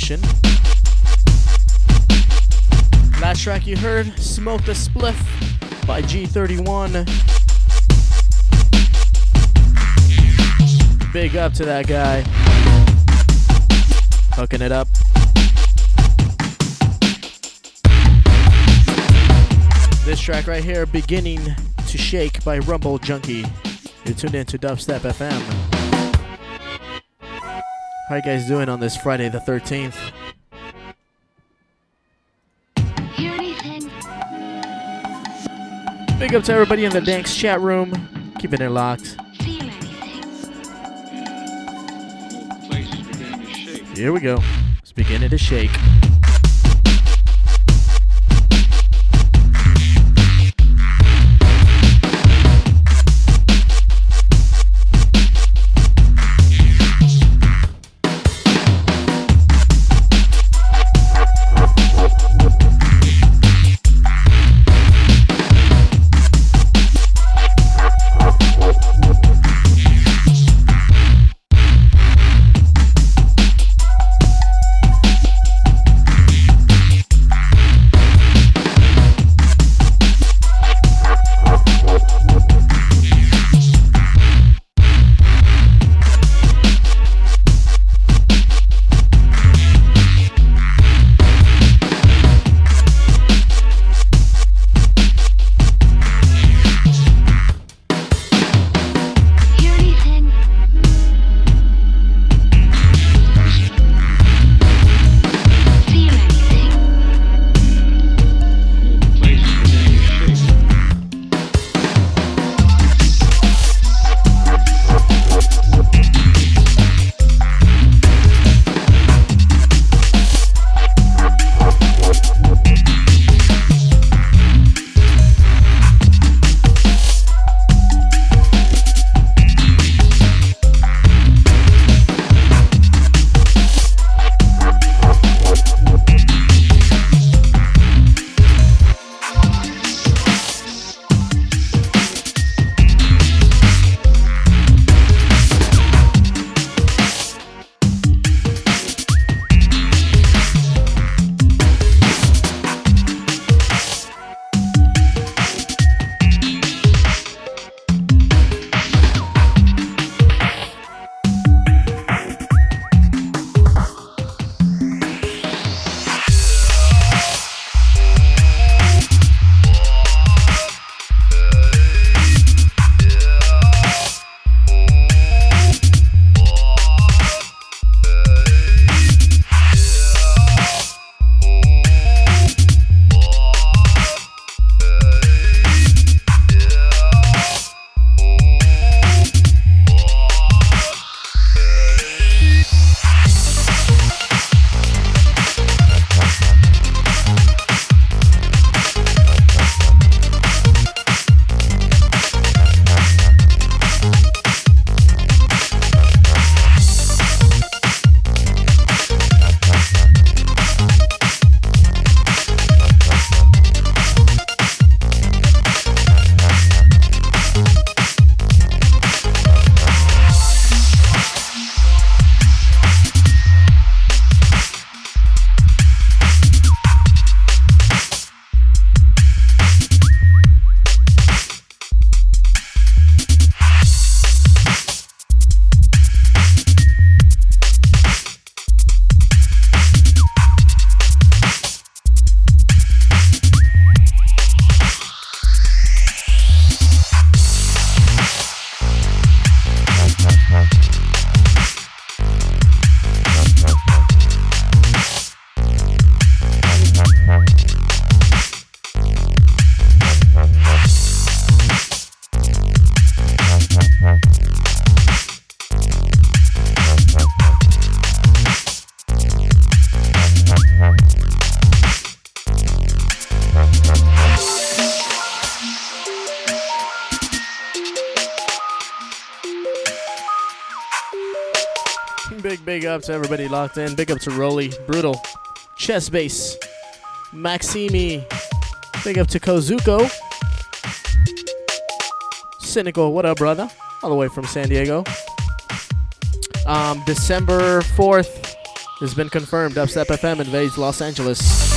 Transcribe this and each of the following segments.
Mission. Last track you heard, Smoke the Spliff by G31. Big up to that guy. Hooking it up. This track right here, Beginning to Shake by Rumble Junkie. You're tuned in to Dubstep FM. How you guys doing on this Friday the 13th? Big up to everybody in the Danks chat room. Keeping it locked. Here we go. It's beginning to shake. Up to everybody locked in. Big up to Rolly, Brutal, Chest Bass, Maximi. Big up to Kozuko. Cynical, what up, brother? All the way from San Diego. Um, December 4th has been confirmed. Dubstep FM invades Los Angeles.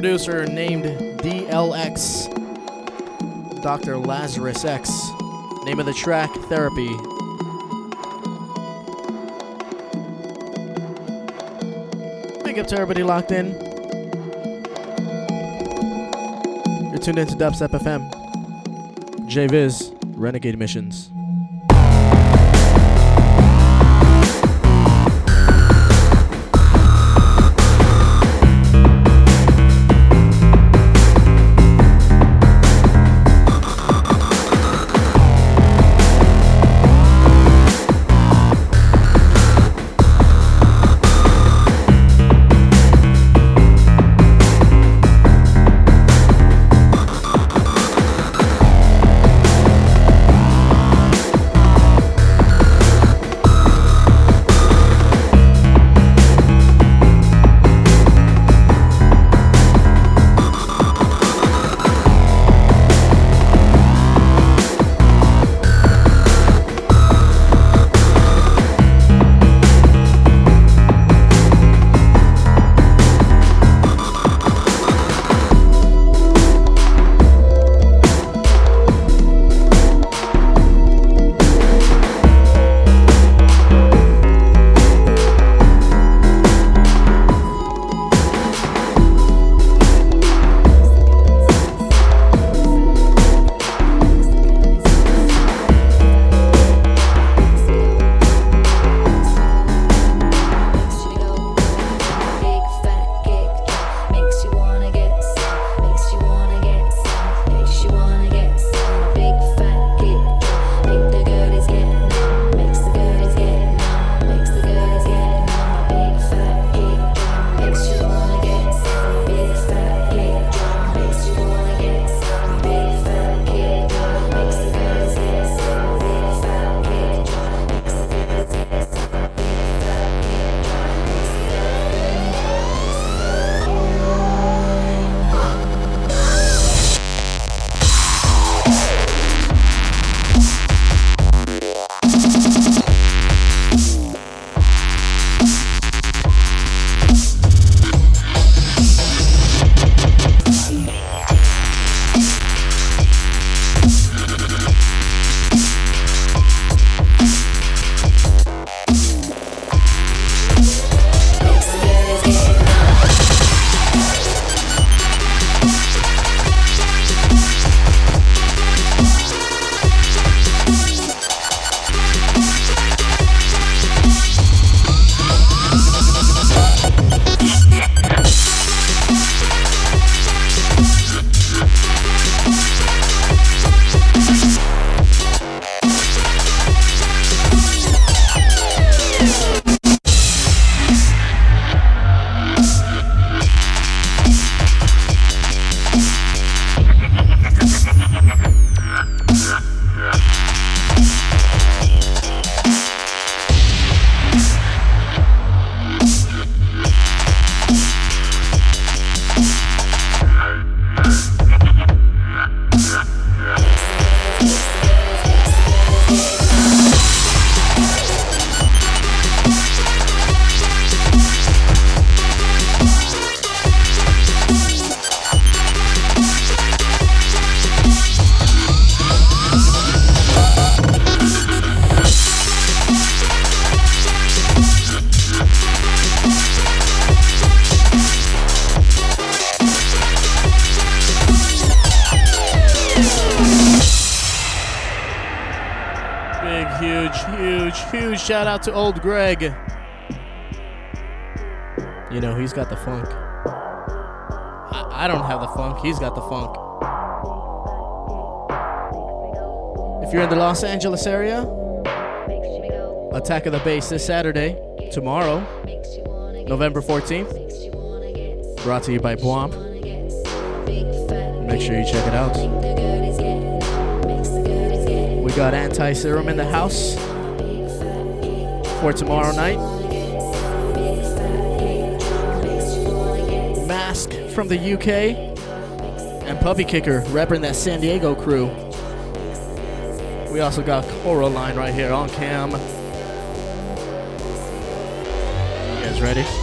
Producer named DLX, Dr. Lazarus X. Name of the track, Therapy. Big up to everybody locked in. You're tuned into Dubstep FM. J Viz, Renegade Missions. Out to old Greg. You know, he's got the funk. I, I don't have the funk, he's got the funk. If you're in the Los Angeles area, Attack of the Bass this Saturday, tomorrow, November 14th. Brought to you by Bwomp. Make sure you check it out. We got Antiserum in the house for tomorrow night. Mask from the UK and Puppy Kicker repping that San Diego crew. We also got Coraline right here on cam. You guys ready?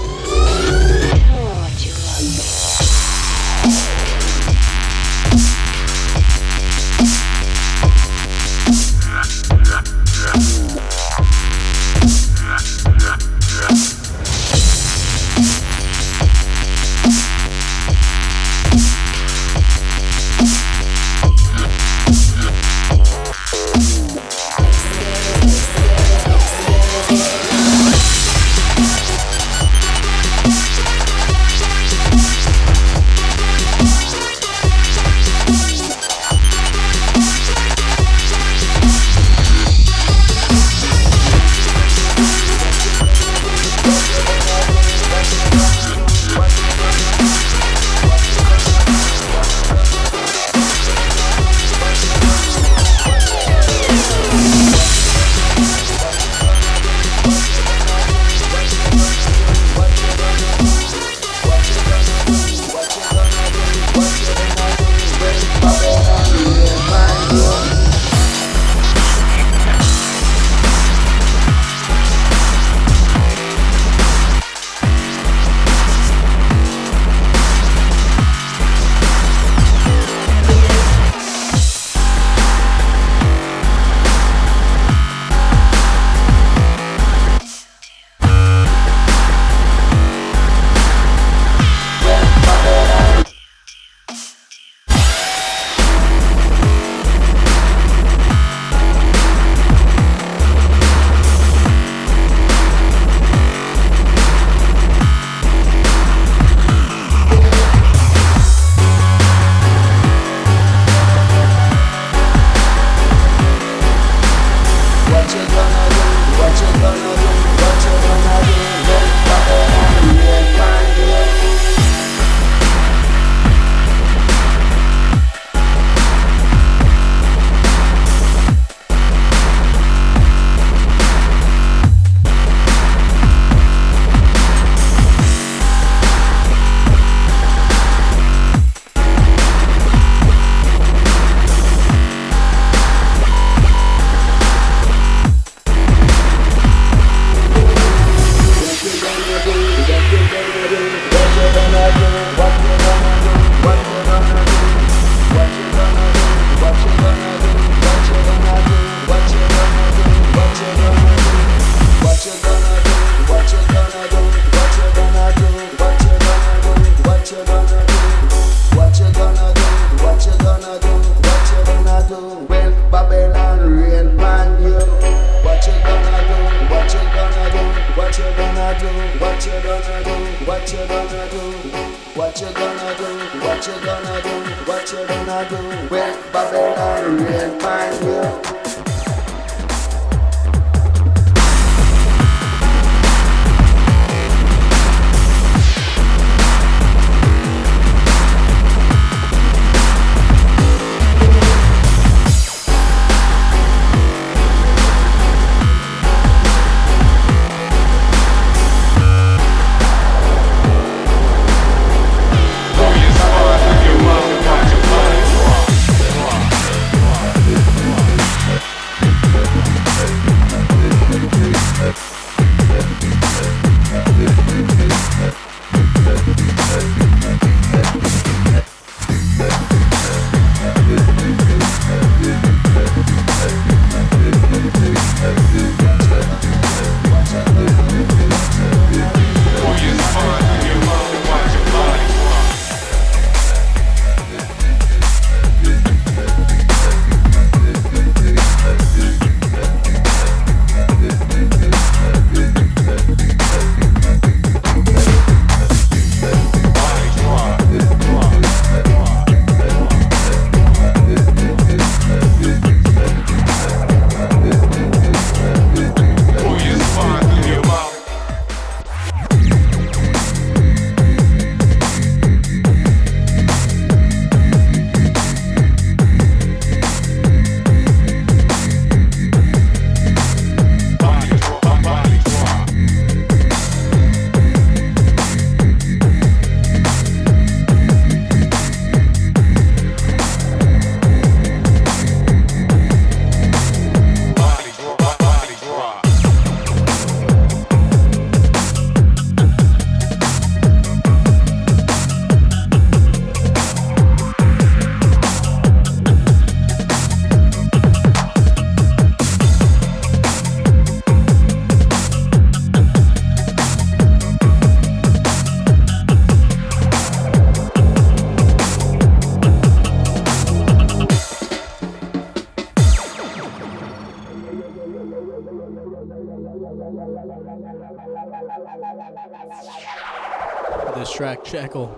Shackle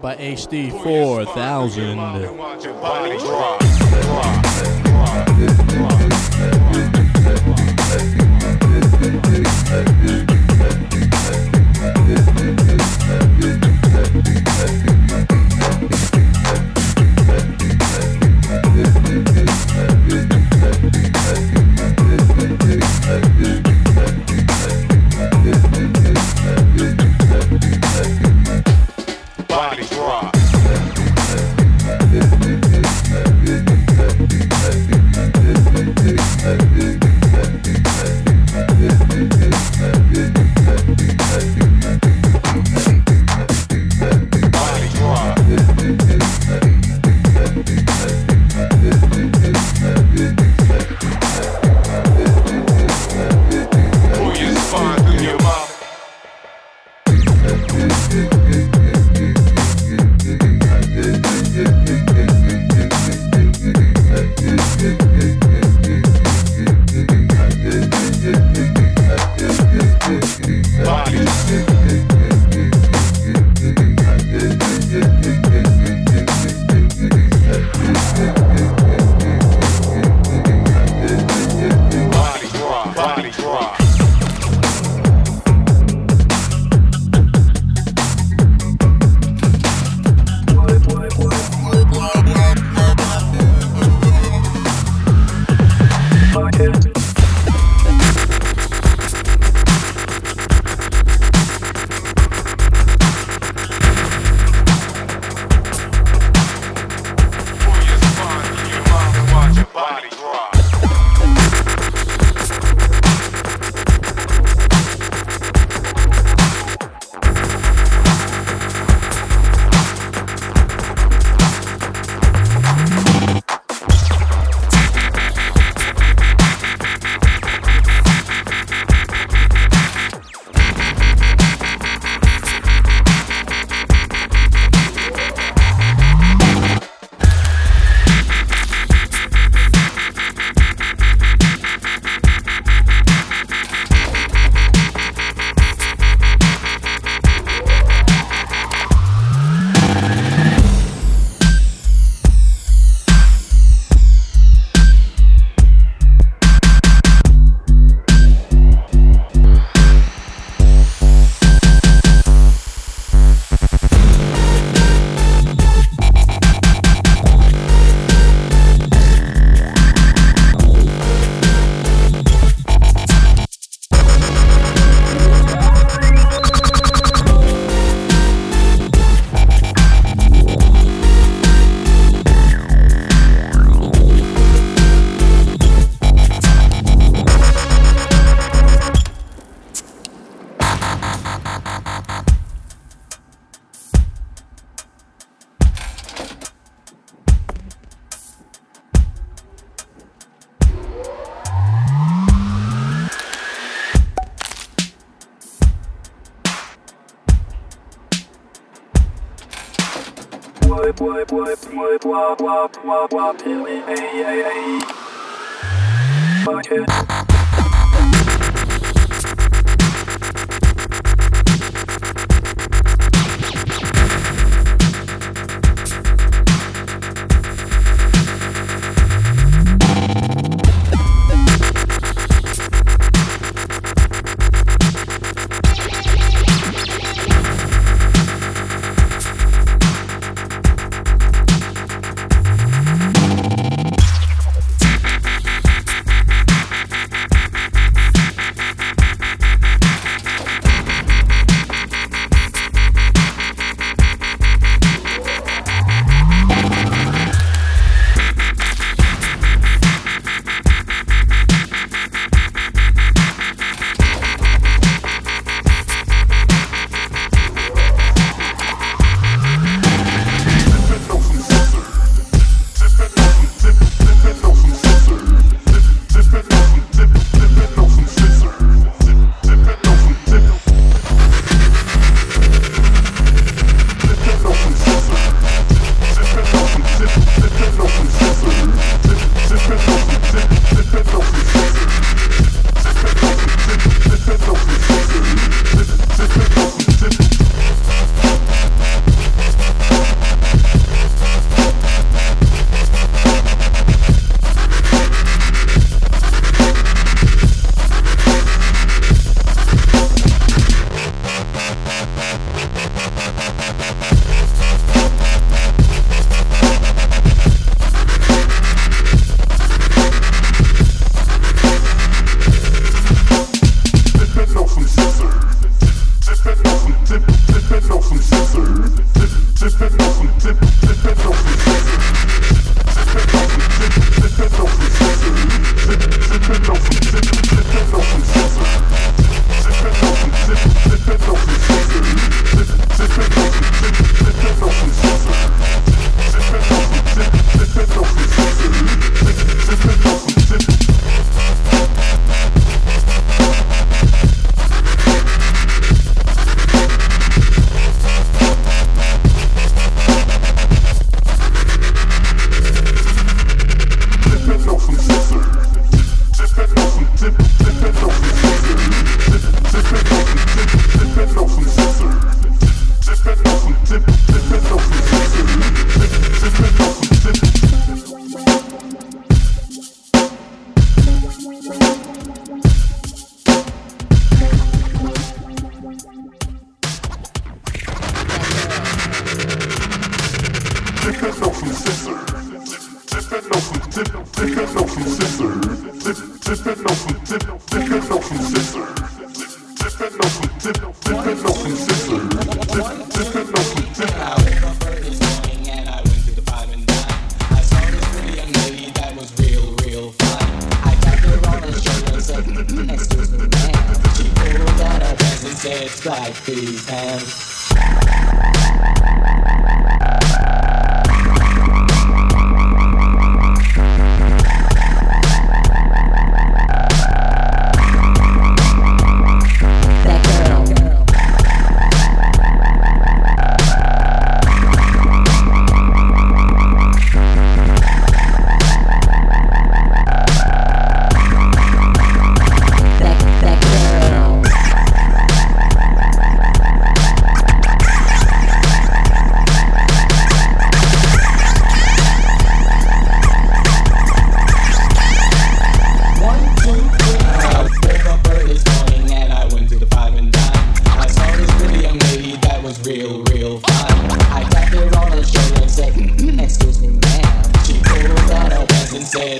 by HD 4000.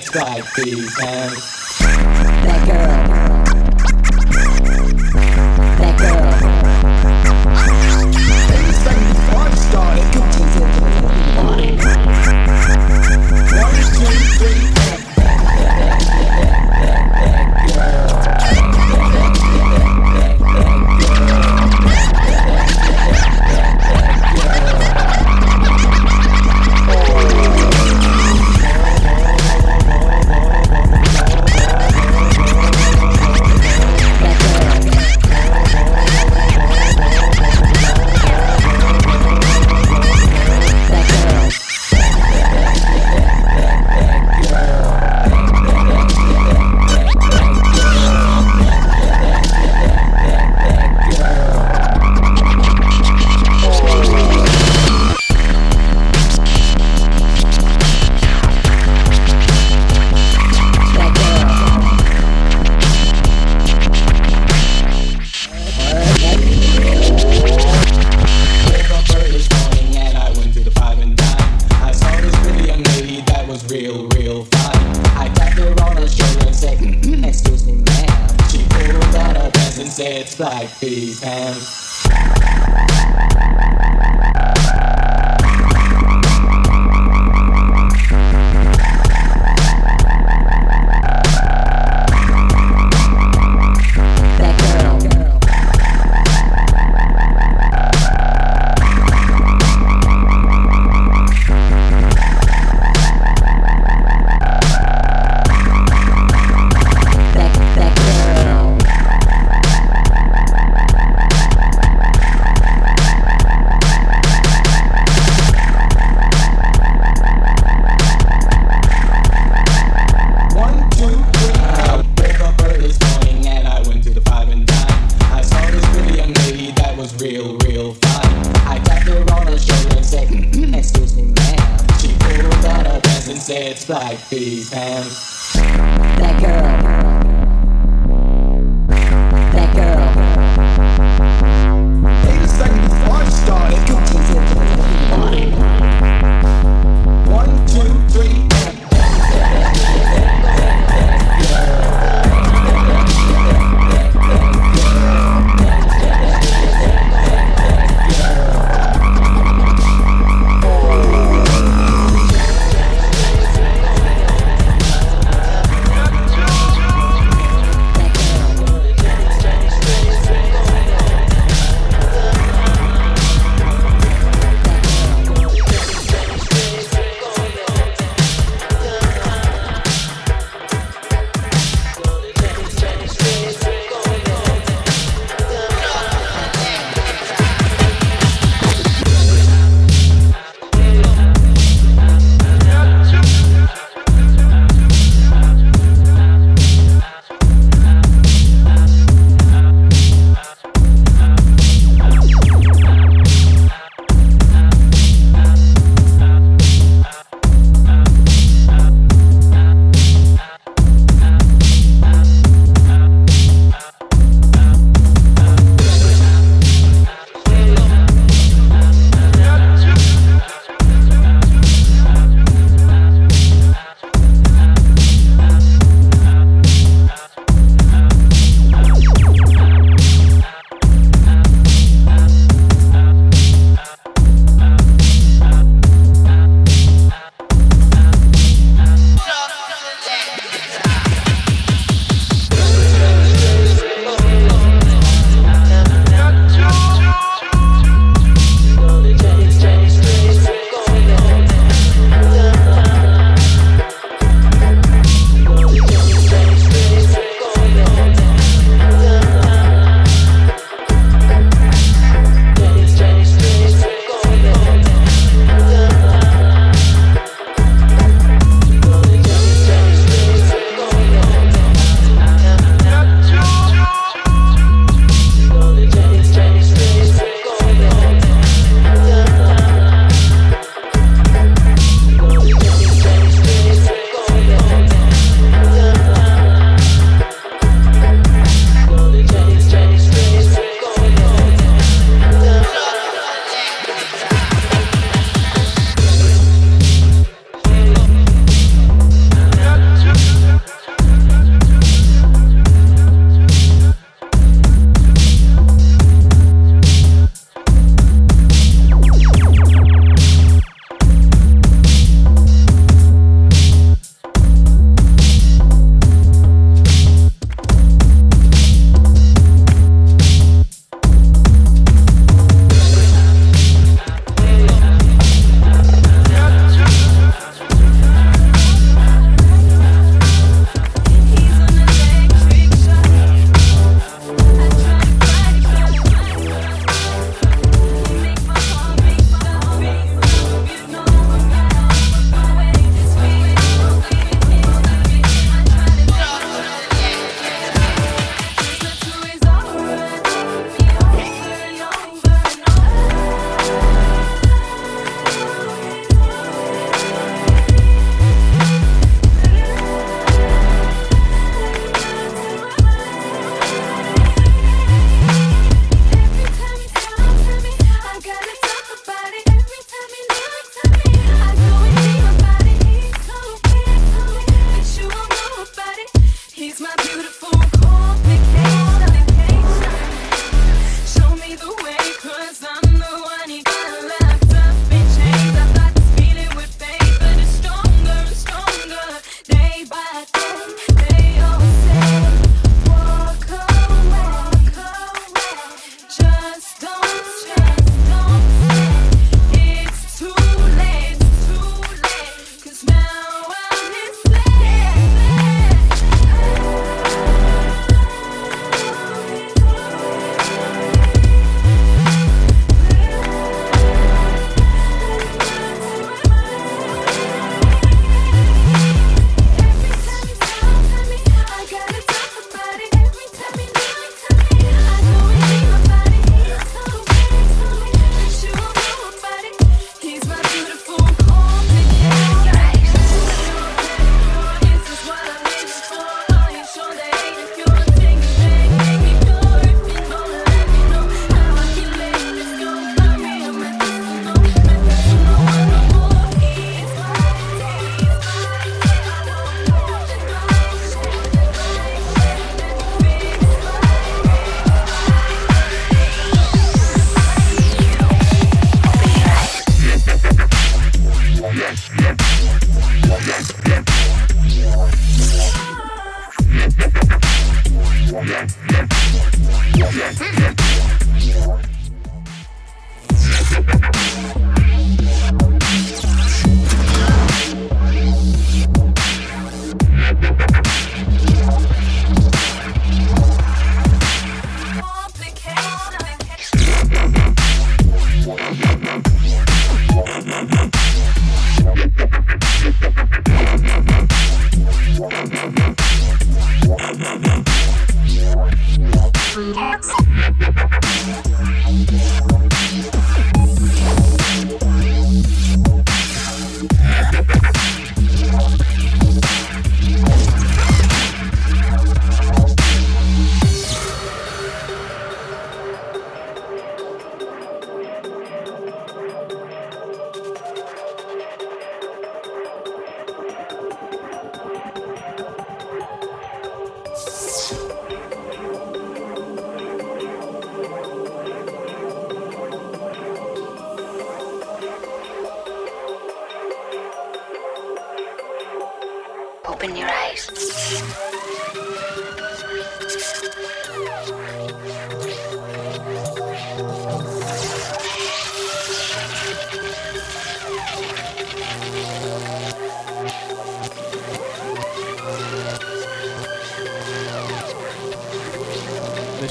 Let's ride these hands. That girl.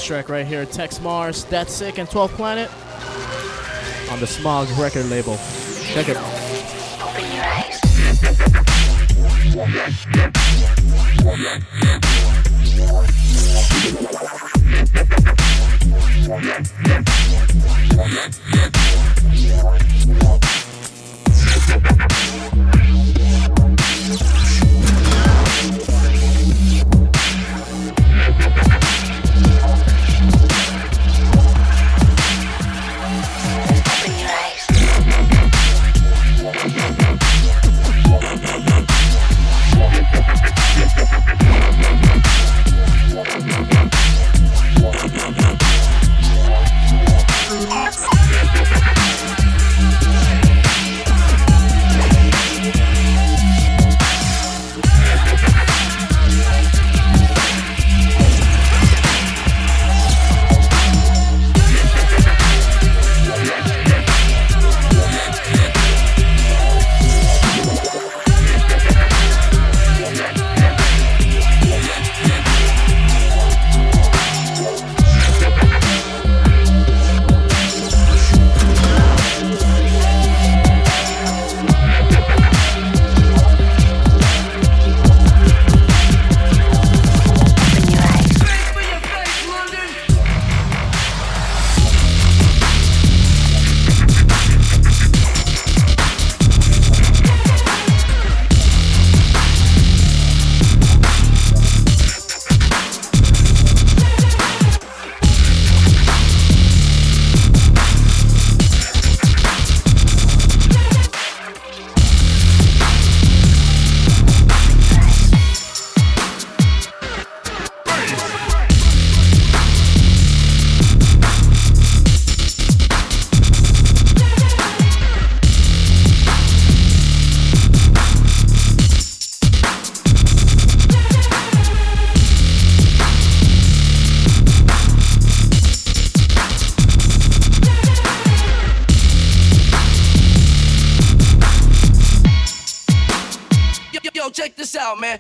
Track right here, Tex Mars, That's Sick, and 12th Planet on the Smog record label. Check it out. Yeah. That beat back, man.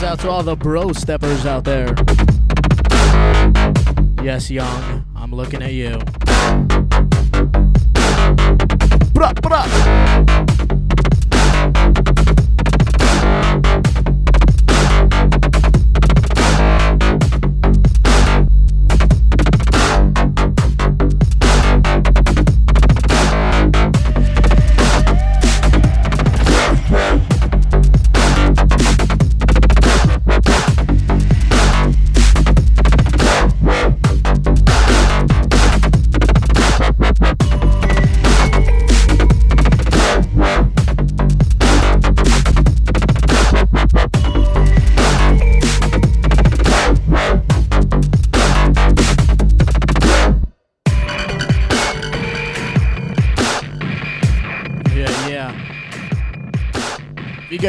To all the bro steppers out there. Yes, young, I'm looking at you. Bruh, bruh.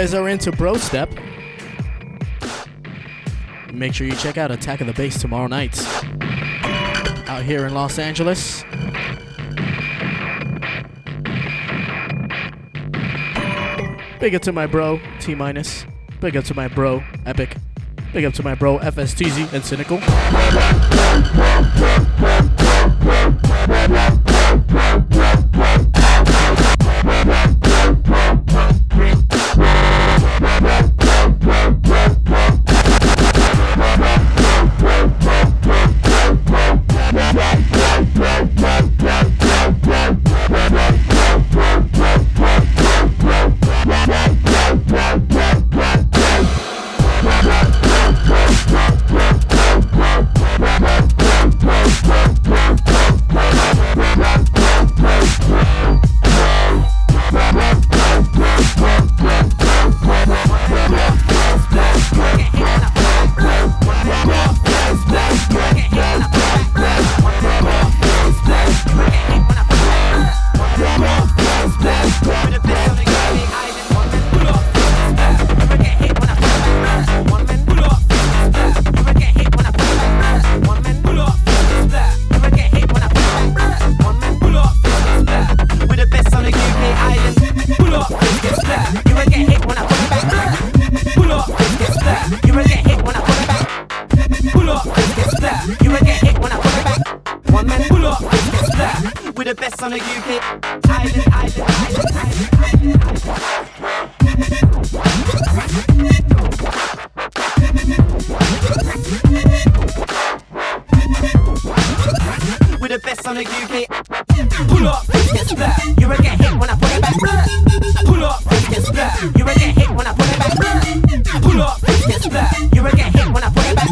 Guys are into Bro Step, make sure you check out Attack of the Bass tomorrow night. Out here in Los Angeles. Big up to my bro, T minus. Big up to my bro, Epic. Big up to my bro, FSTZ and Cynical. Pull up, get splat. You will get hit when I pull it back. Pull up, get splat. You will get hit when I pull it back. Pull up, get splat. You will get hit when I pull it back.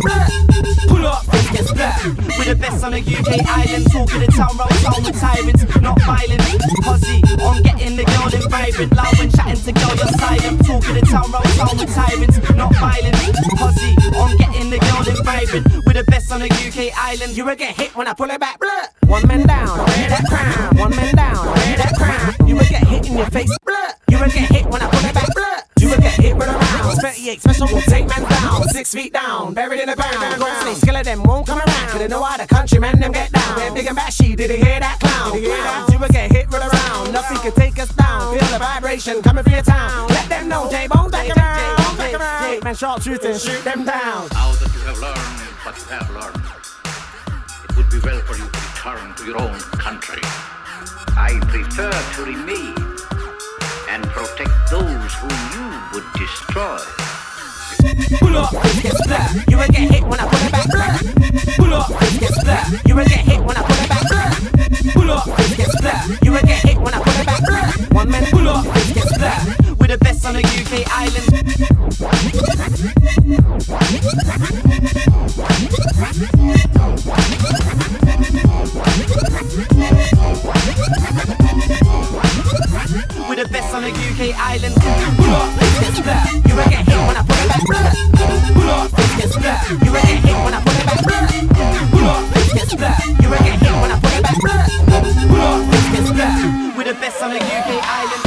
Pull up, get splat. We're the best on the UK island. Talking the town, roll town with tyrants, not violent. Posse on getting the girl in vibrant. Loud when chatting to girl, you're silent. Talking the town, roll town with tyrants, not violent. Posse on getting the girl in vibrant. We're the best on the UK island. You will get hit when I pull it back. One man down, wear that crown. One man down, wear that crown. You will get hit in your face. blood. You will get hit when I pull it back. blood. You will get hit with a round. 38 special will take man down. Six feet down, buried in the ground. Ghost snake skeleton won't come around. Cause they know how the countrymen them get down. When big and bashy, did they hear that clown? You will get hit with a round. Nothing can take us down. Feel the vibration coming from your town. Let them know, J-Bone, take them down. J man, sharp truth and shoot them down. Now that you have learned what you have learned, it would be well for you to return to your own country. I prefer to remain and protect those whom you would destroy. Pull up, get splat. You will get hit when I pull it back. Pull up, get splat. You will get hit when I pull it back. Pull up, get splat. You will get hit when I pull it back. One man, pull up, get splat. We're the best on the UK island. We're the best on the UK island. Pull up, get back. You're gonna get hit when I pull it back. Pull up, get back. You're gonna get hit when I pull it back. Pull up, get back. You're gonna get hit when I pull it back. Pull up, get back. We're the best on the UK island.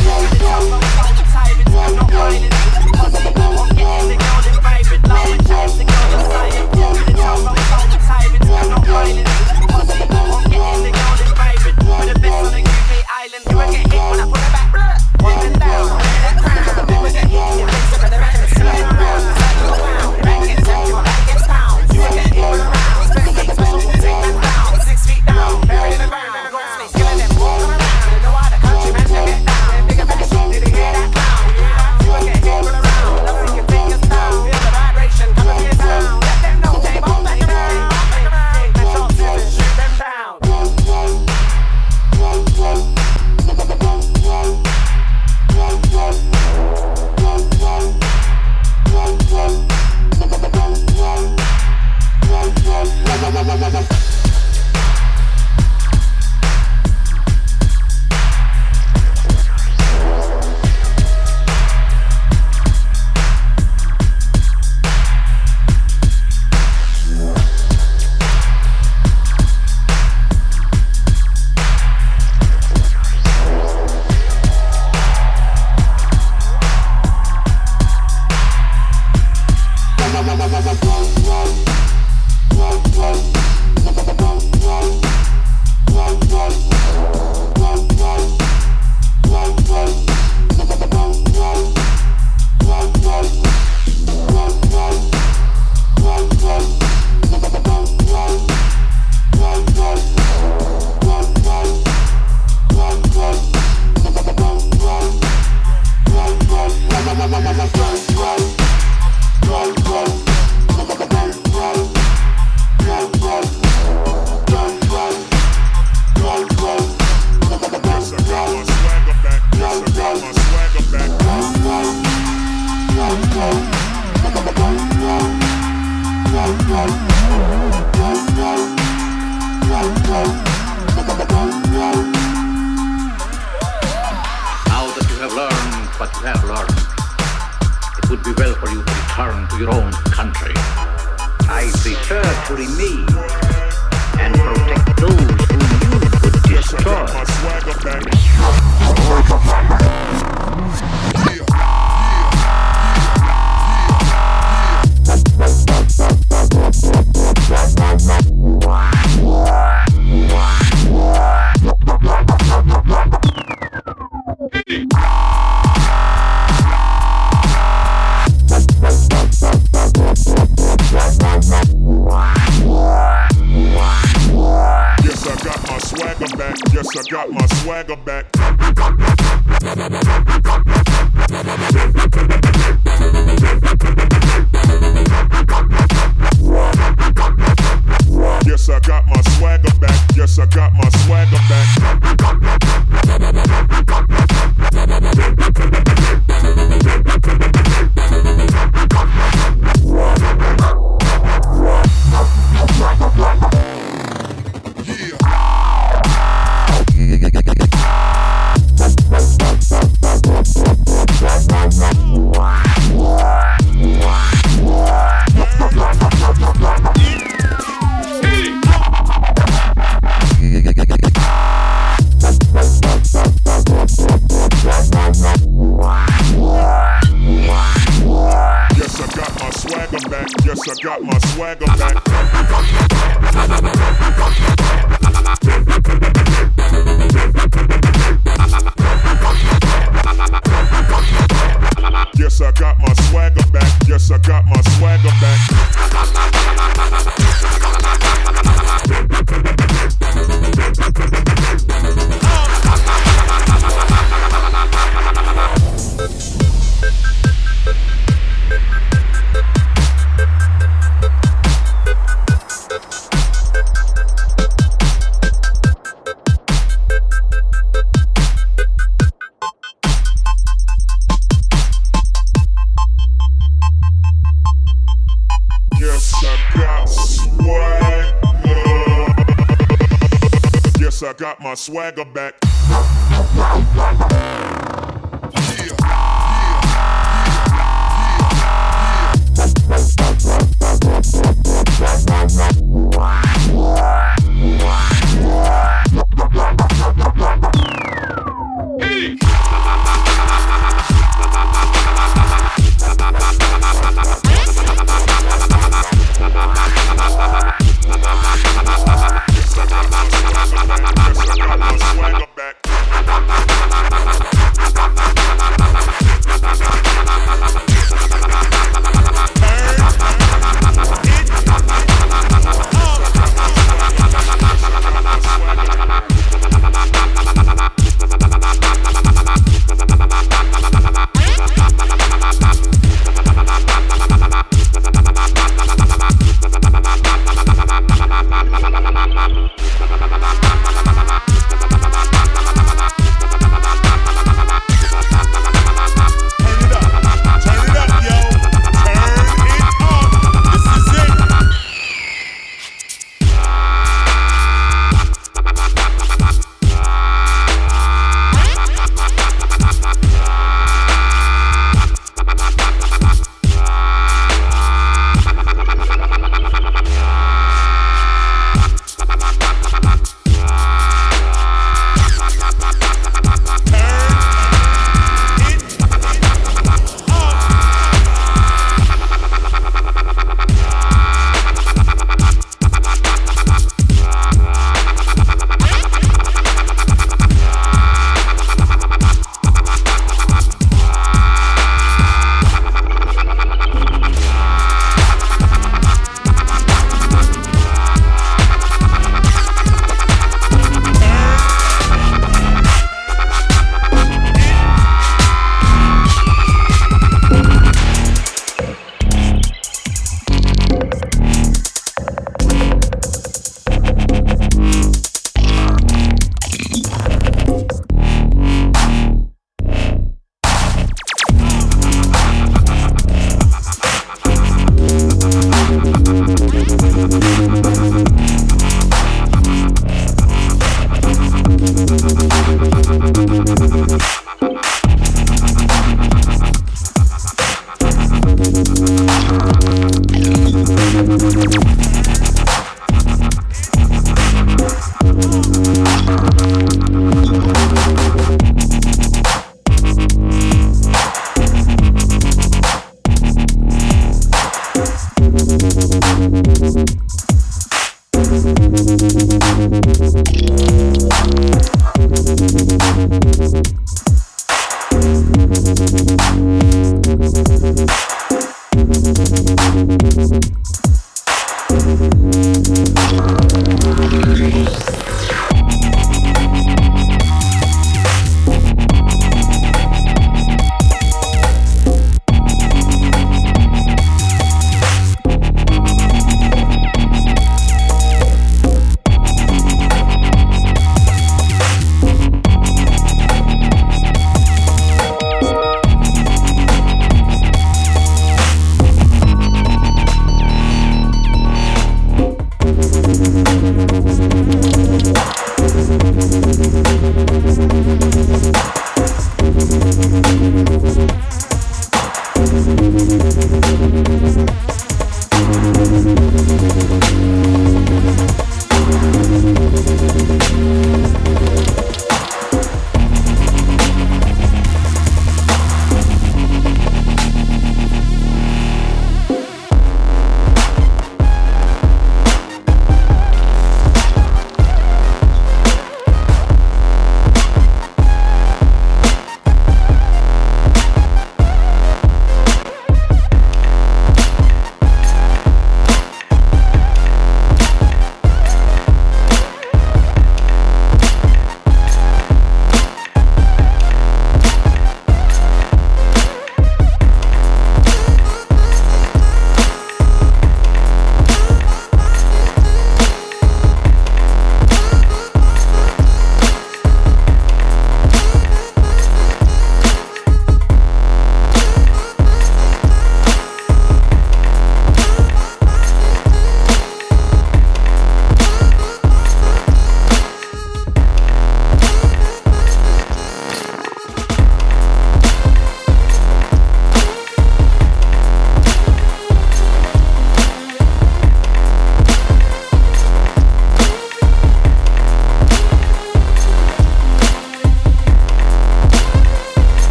got my swagger back. Yes, I got my swagger back. my swagger back.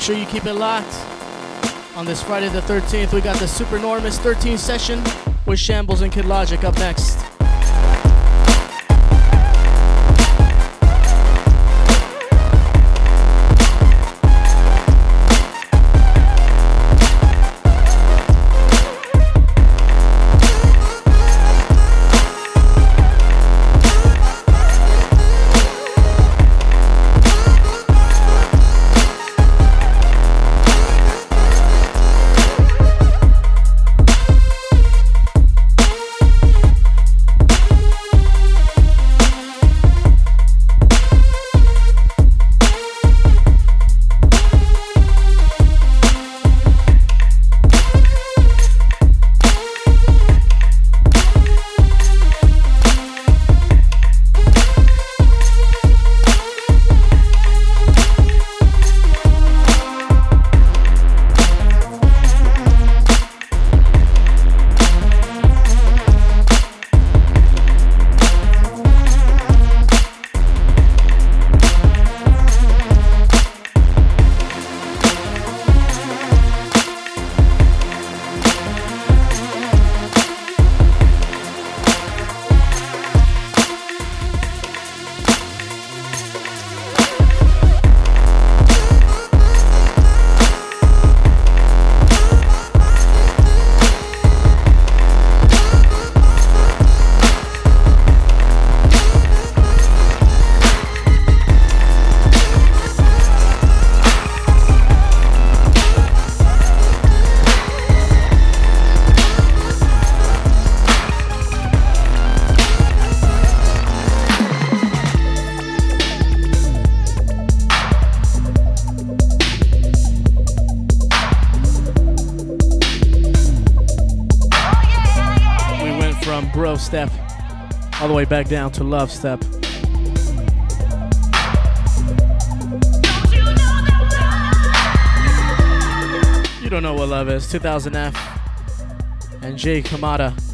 Sure you keep it locked. On this Friday the 13th, we got the Supernormous 13 session with Shambles and Kid Logic up next. Love Step. You don't know what love is. 2000F. and Jay Kamada.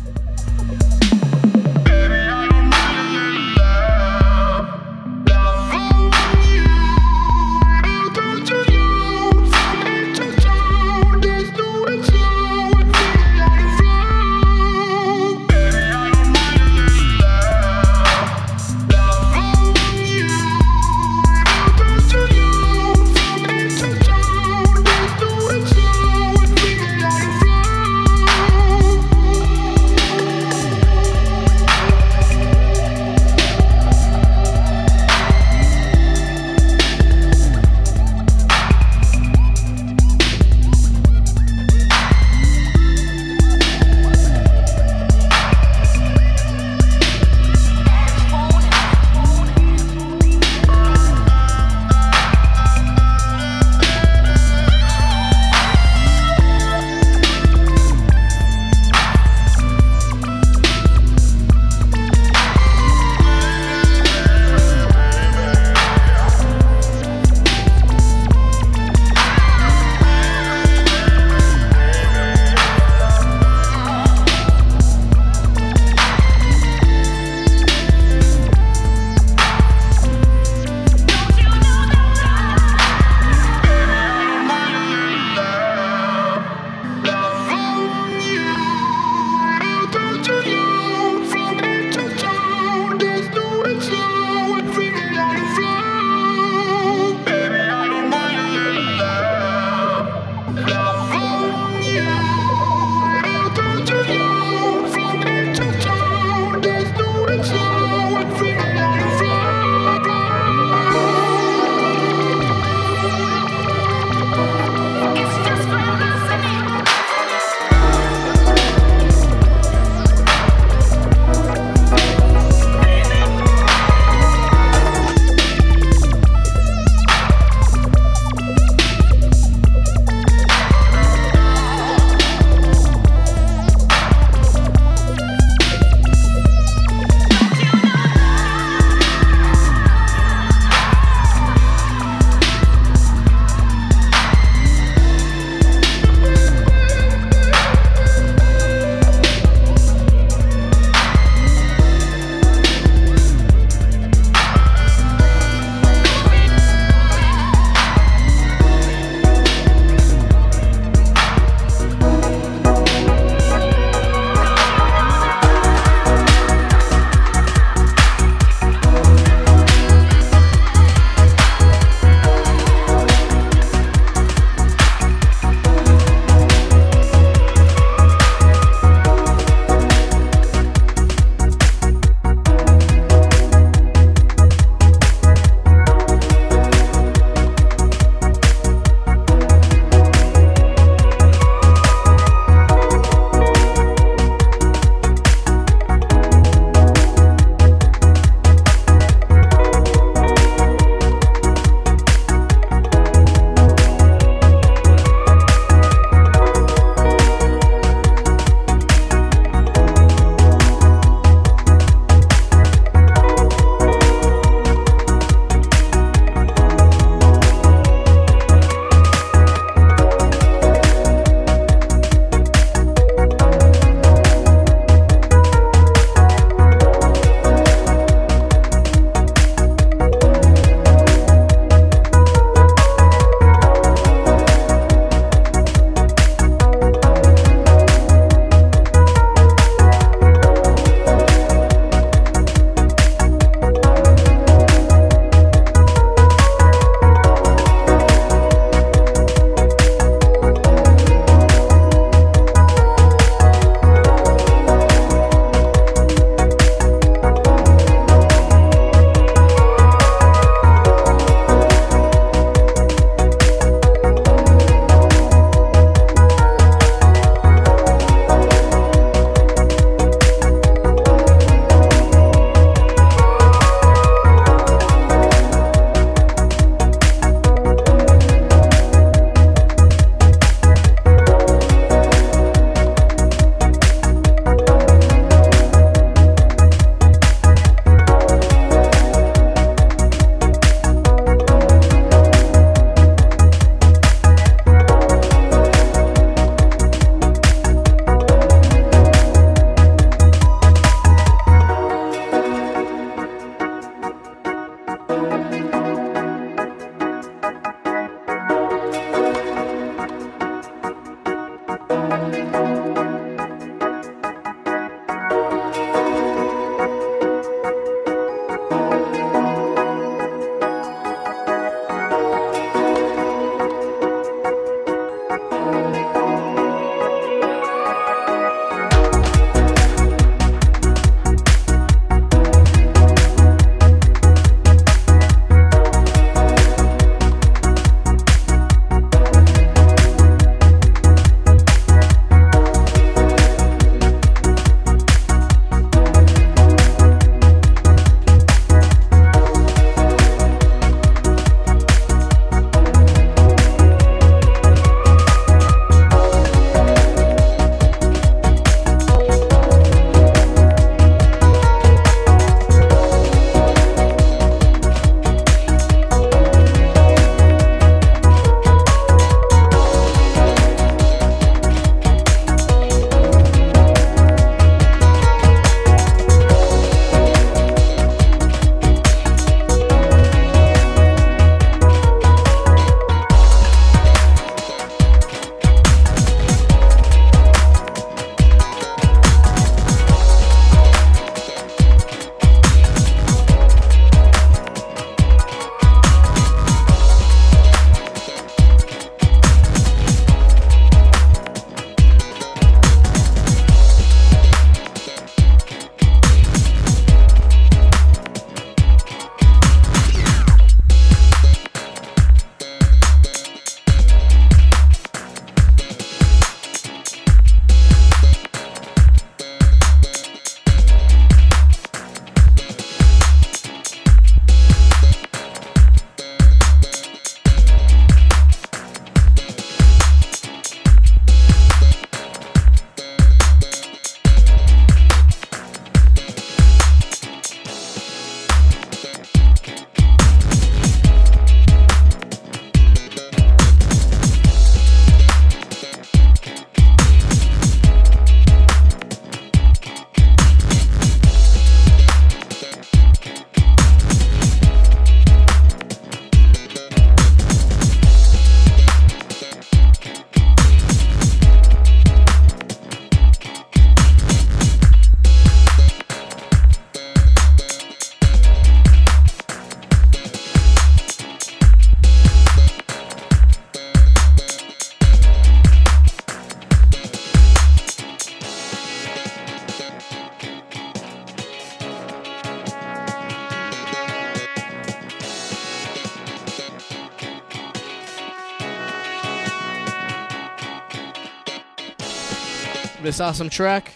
Awesome track.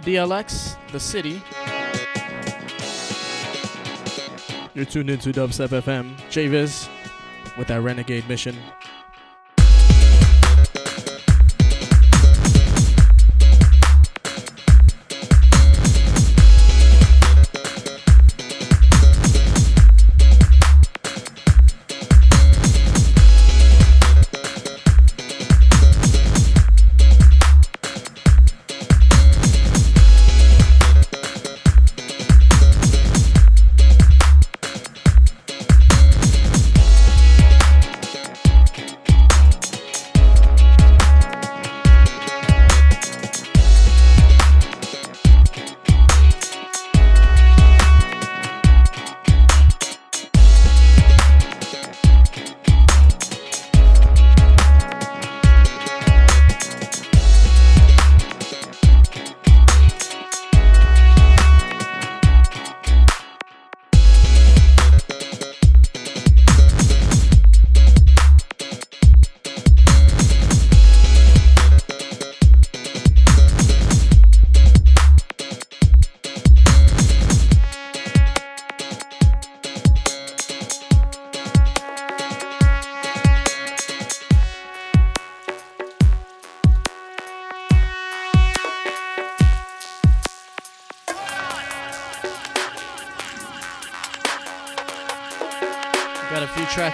DLX, The City. You're tuned into Dubstep FM. JVIZ with that Renegade mission.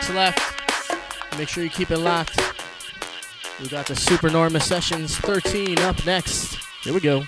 Tracks left. Make sure you keep it locked. We got the Supernorma Sessions 13 up next. Here we go.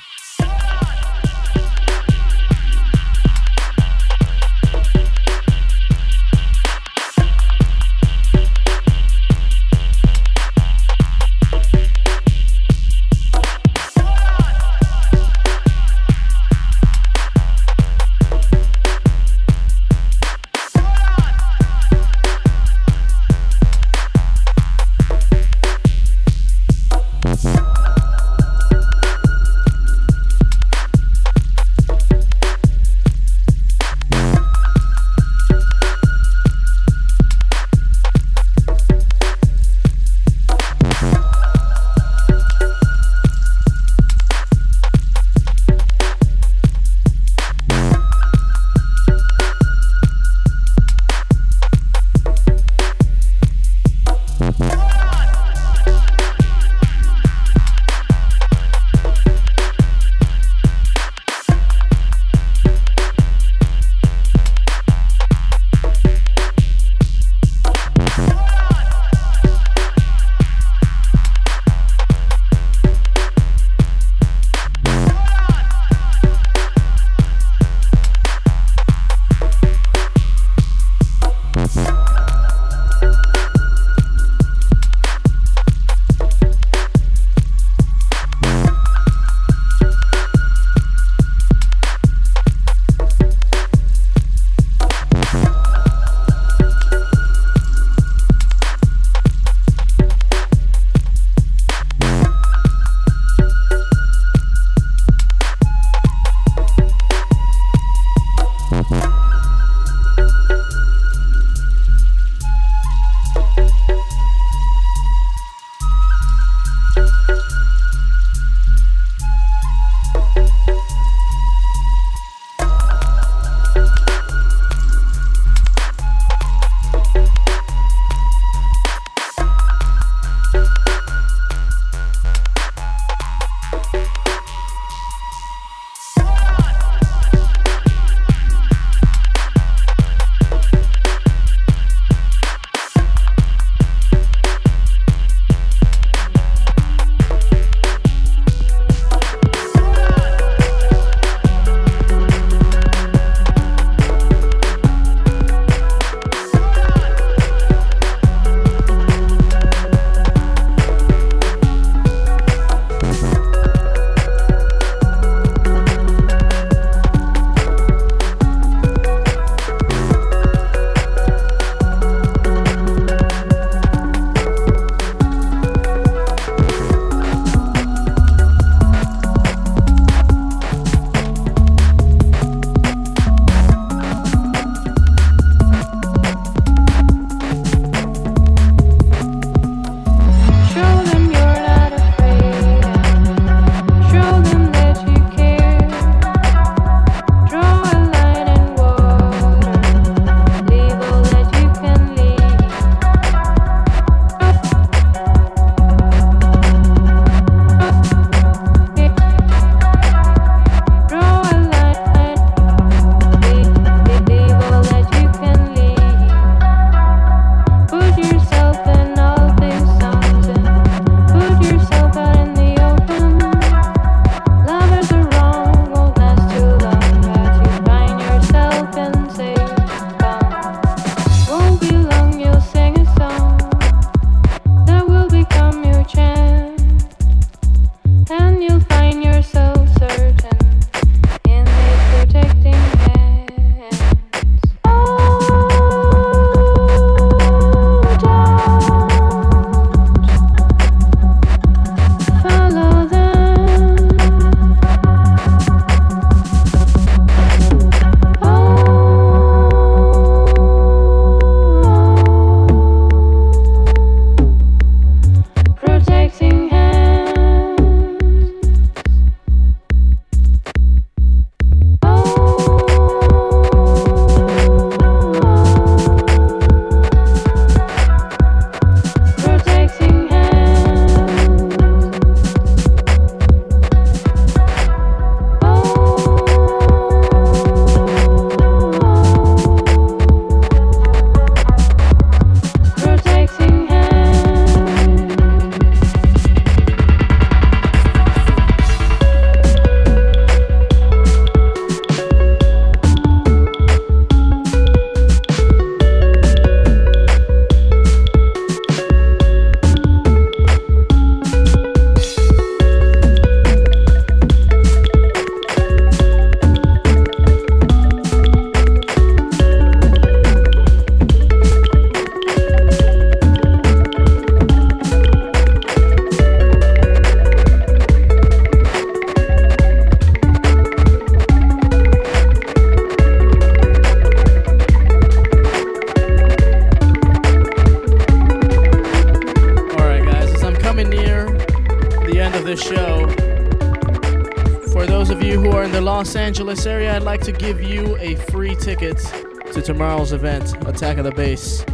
Attack of the Bass.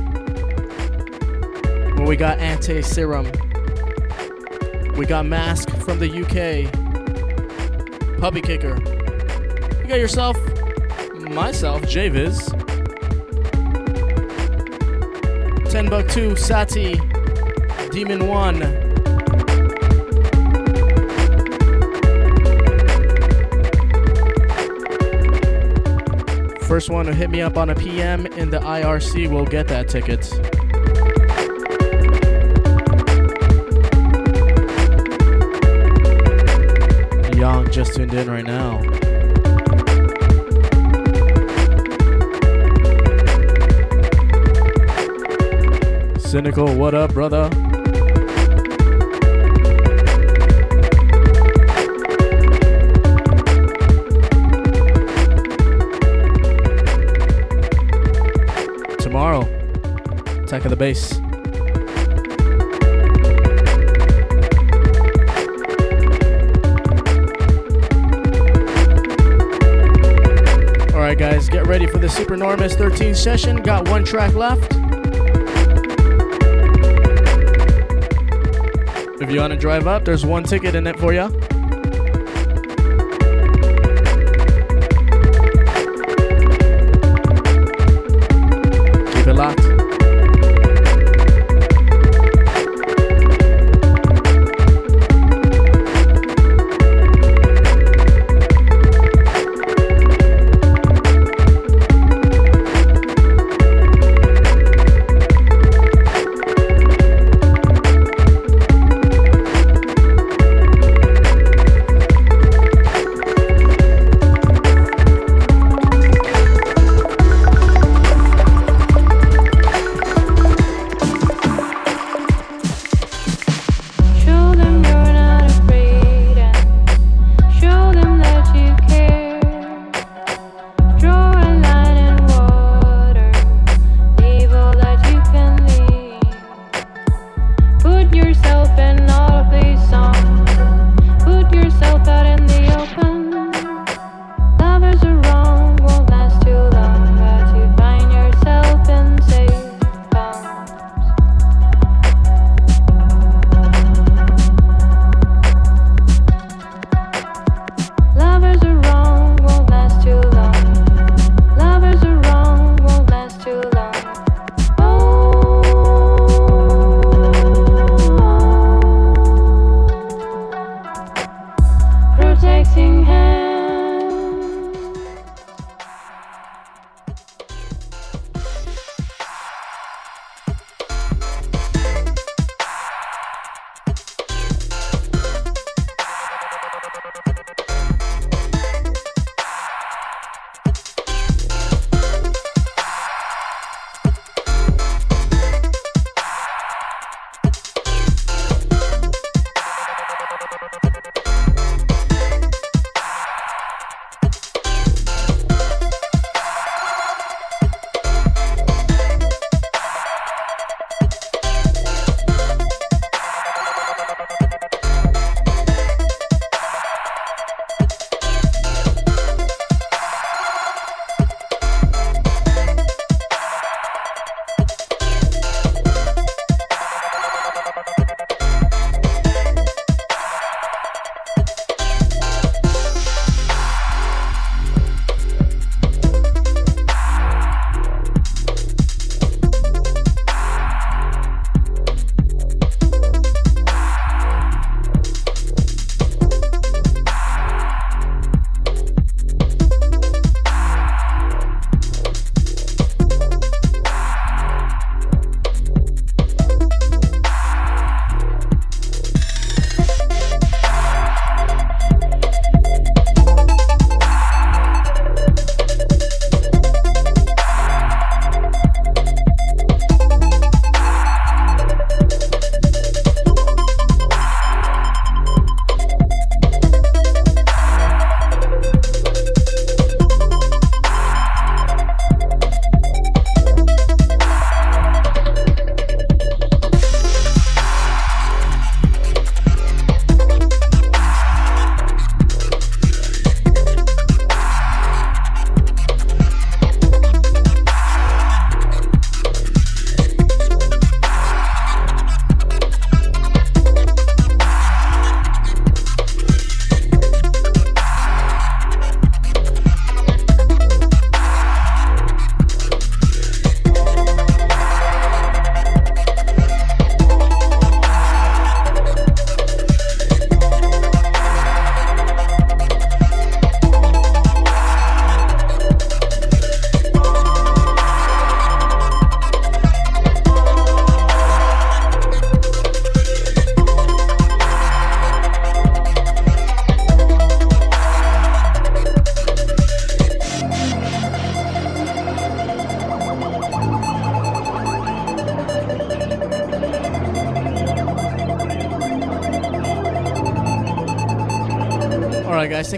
Where we got Antiserum. We got Mask from the UK. Puppy Kicker. You got yourself, myself, JVIZ. 10 buck 2, Sati. Demon 1. First one to hit me up on a PM in the IRC will get that ticket. Young just tuned in right now. Cynical, what up, brother? Bass. Alright, guys, get ready for the Supernormous 13 session. Got one track left. If you want to drive up, there's one ticket in it for you.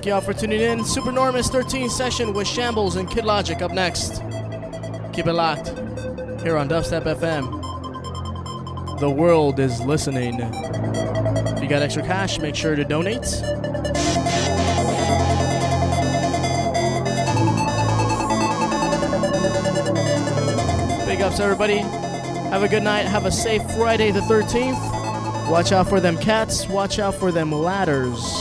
All right, guys. Thank you all for tuning in. Supernormous 13 session with Shambles and Kid Logic up next. Keep it locked here on Dubstep FM. The world is listening. If you got extra cash, make sure to donate. Big ups, everybody. Have a good night. Have a safe Friday the 13th. Watch out for them cats. Watch out for them ladders.